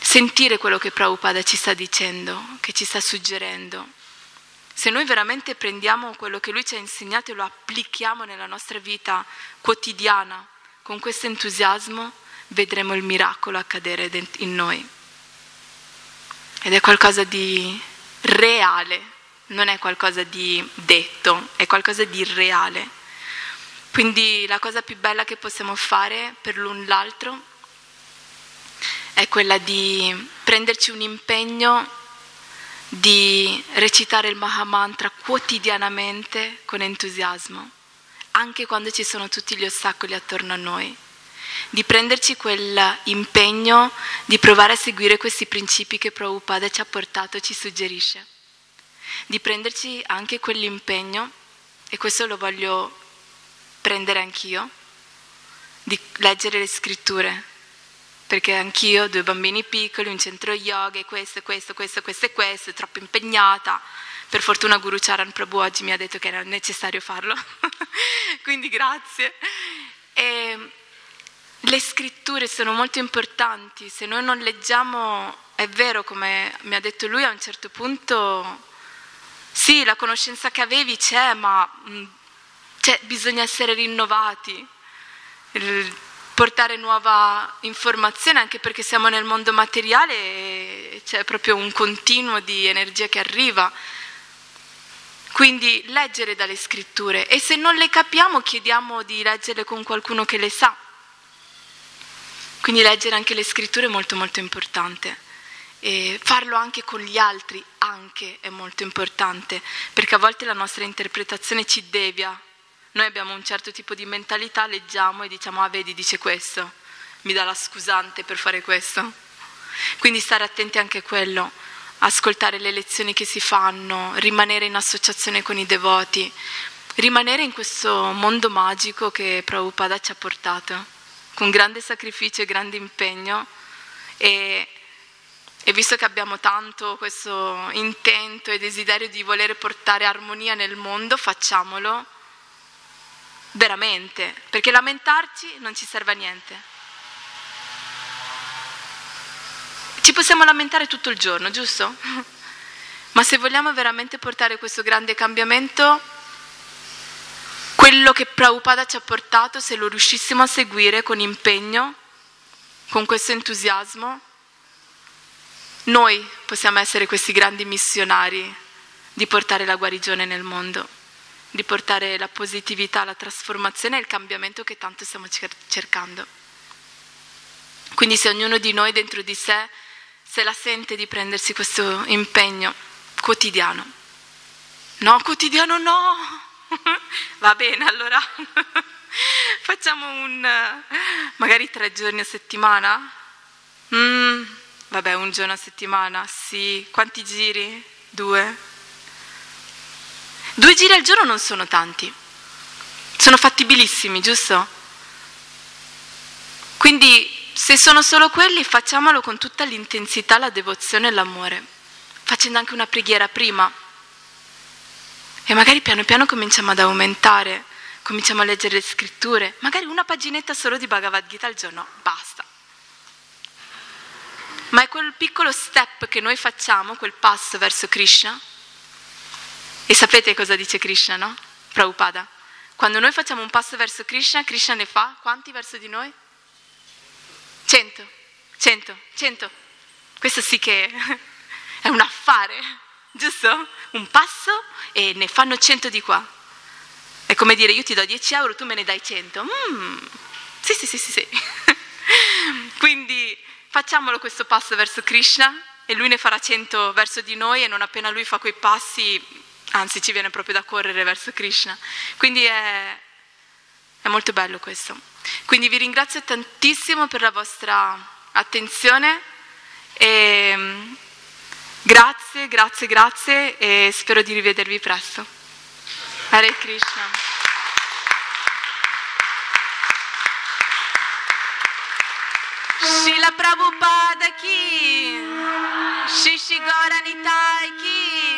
sentire quello che Prabhupada ci sta dicendo, che ci sta suggerendo, se noi veramente prendiamo quello che lui ci ha insegnato e lo applichiamo nella nostra vita quotidiana con questo entusiasmo, vedremo il miracolo accadere in noi. Ed è qualcosa di reale, non è qualcosa di detto, è qualcosa di reale. Quindi la cosa più bella che possiamo fare per l'un l'altro è quella di prenderci un impegno di recitare il Mahamantra quotidianamente con entusiasmo, anche quando ci sono tutti gli ostacoli attorno a noi, di prenderci quell'impegno di provare a seguire questi principi che Prabhupada ci ha portato, ci suggerisce, di prenderci anche quell'impegno, e questo lo voglio prendere anch'io, di leggere le scritture, perché anch'io, due bambini piccoli, un centro yoga, e questo, questo, questo, questo e questo, troppo impegnata. Per fortuna Guru Charan Prabhu oggi mi ha detto che era necessario farlo, quindi grazie. E le scritture sono molto importanti, se noi non leggiamo, è vero come mi ha detto lui a un certo punto, sì, la conoscenza che avevi c'è, ma c'è, bisogna essere rinnovati portare nuova informazione, anche perché siamo nel mondo materiale e c'è proprio un continuo di energia che arriva. Quindi leggere dalle scritture e se non le capiamo chiediamo di leggerle con qualcuno che le sa. Quindi leggere anche le scritture è molto molto importante. E farlo anche con gli altri anche è molto importante, perché a volte la nostra interpretazione ci devia noi abbiamo un certo tipo di mentalità, leggiamo e diciamo, ah vedi, dice questo, mi dà la scusante per fare questo. Quindi stare attenti anche a quello, ascoltare le lezioni che si fanno, rimanere in associazione con i devoti, rimanere in questo mondo magico che Prabhupada ci ha portato, con grande sacrificio e grande impegno. E, e visto che abbiamo tanto questo intento e desiderio di voler portare armonia nel mondo, facciamolo veramente, perché lamentarci non ci serve a niente. Ci possiamo lamentare tutto il giorno, giusto? Ma se vogliamo veramente portare questo grande cambiamento, quello che Prabhupada ci ha portato, se lo riuscissimo a seguire con impegno, con questo entusiasmo, noi possiamo essere questi grandi missionari di portare la guarigione nel mondo di portare la positività, la trasformazione e il cambiamento che tanto stiamo cercando. Quindi se ognuno di noi dentro di sé se la sente di prendersi questo impegno quotidiano. No, quotidiano no! Va bene, allora facciamo un magari tre giorni a settimana? Mm, vabbè, un giorno a settimana, sì. Quanti giri? Due? Due giri al giorno non sono tanti, sono fattibilissimi, giusto? Quindi se sono solo quelli facciamolo con tutta l'intensità, la devozione e l'amore, facendo anche una preghiera prima. E magari piano piano cominciamo ad aumentare, cominciamo a leggere le scritture, magari una paginetta solo di Bhagavad Gita al giorno, basta. Ma è quel piccolo step che noi facciamo, quel passo verso Krishna, e sapete cosa dice Krishna, no? Prabhupada. Quando noi facciamo un passo verso Krishna, Krishna ne fa quanti verso di noi? Cento, cento, cento. Questo sì che è un affare, giusto? Un passo e ne fanno cento di qua. È come dire io ti do 10 euro, tu me ne dai 100. Mm, sì, sì, sì, sì, sì. Quindi facciamolo questo passo verso Krishna e lui ne farà 100 verso di noi e non appena lui fa quei passi anzi ci viene proprio da correre verso Krishna. Quindi è, è molto bello questo. Quindi vi ringrazio tantissimo per la vostra attenzione e mm, grazie, grazie, grazie e spero di rivedervi presto. Hare Krishna. Shila Prabhupada ki, Shishi Gaura Nitai ki.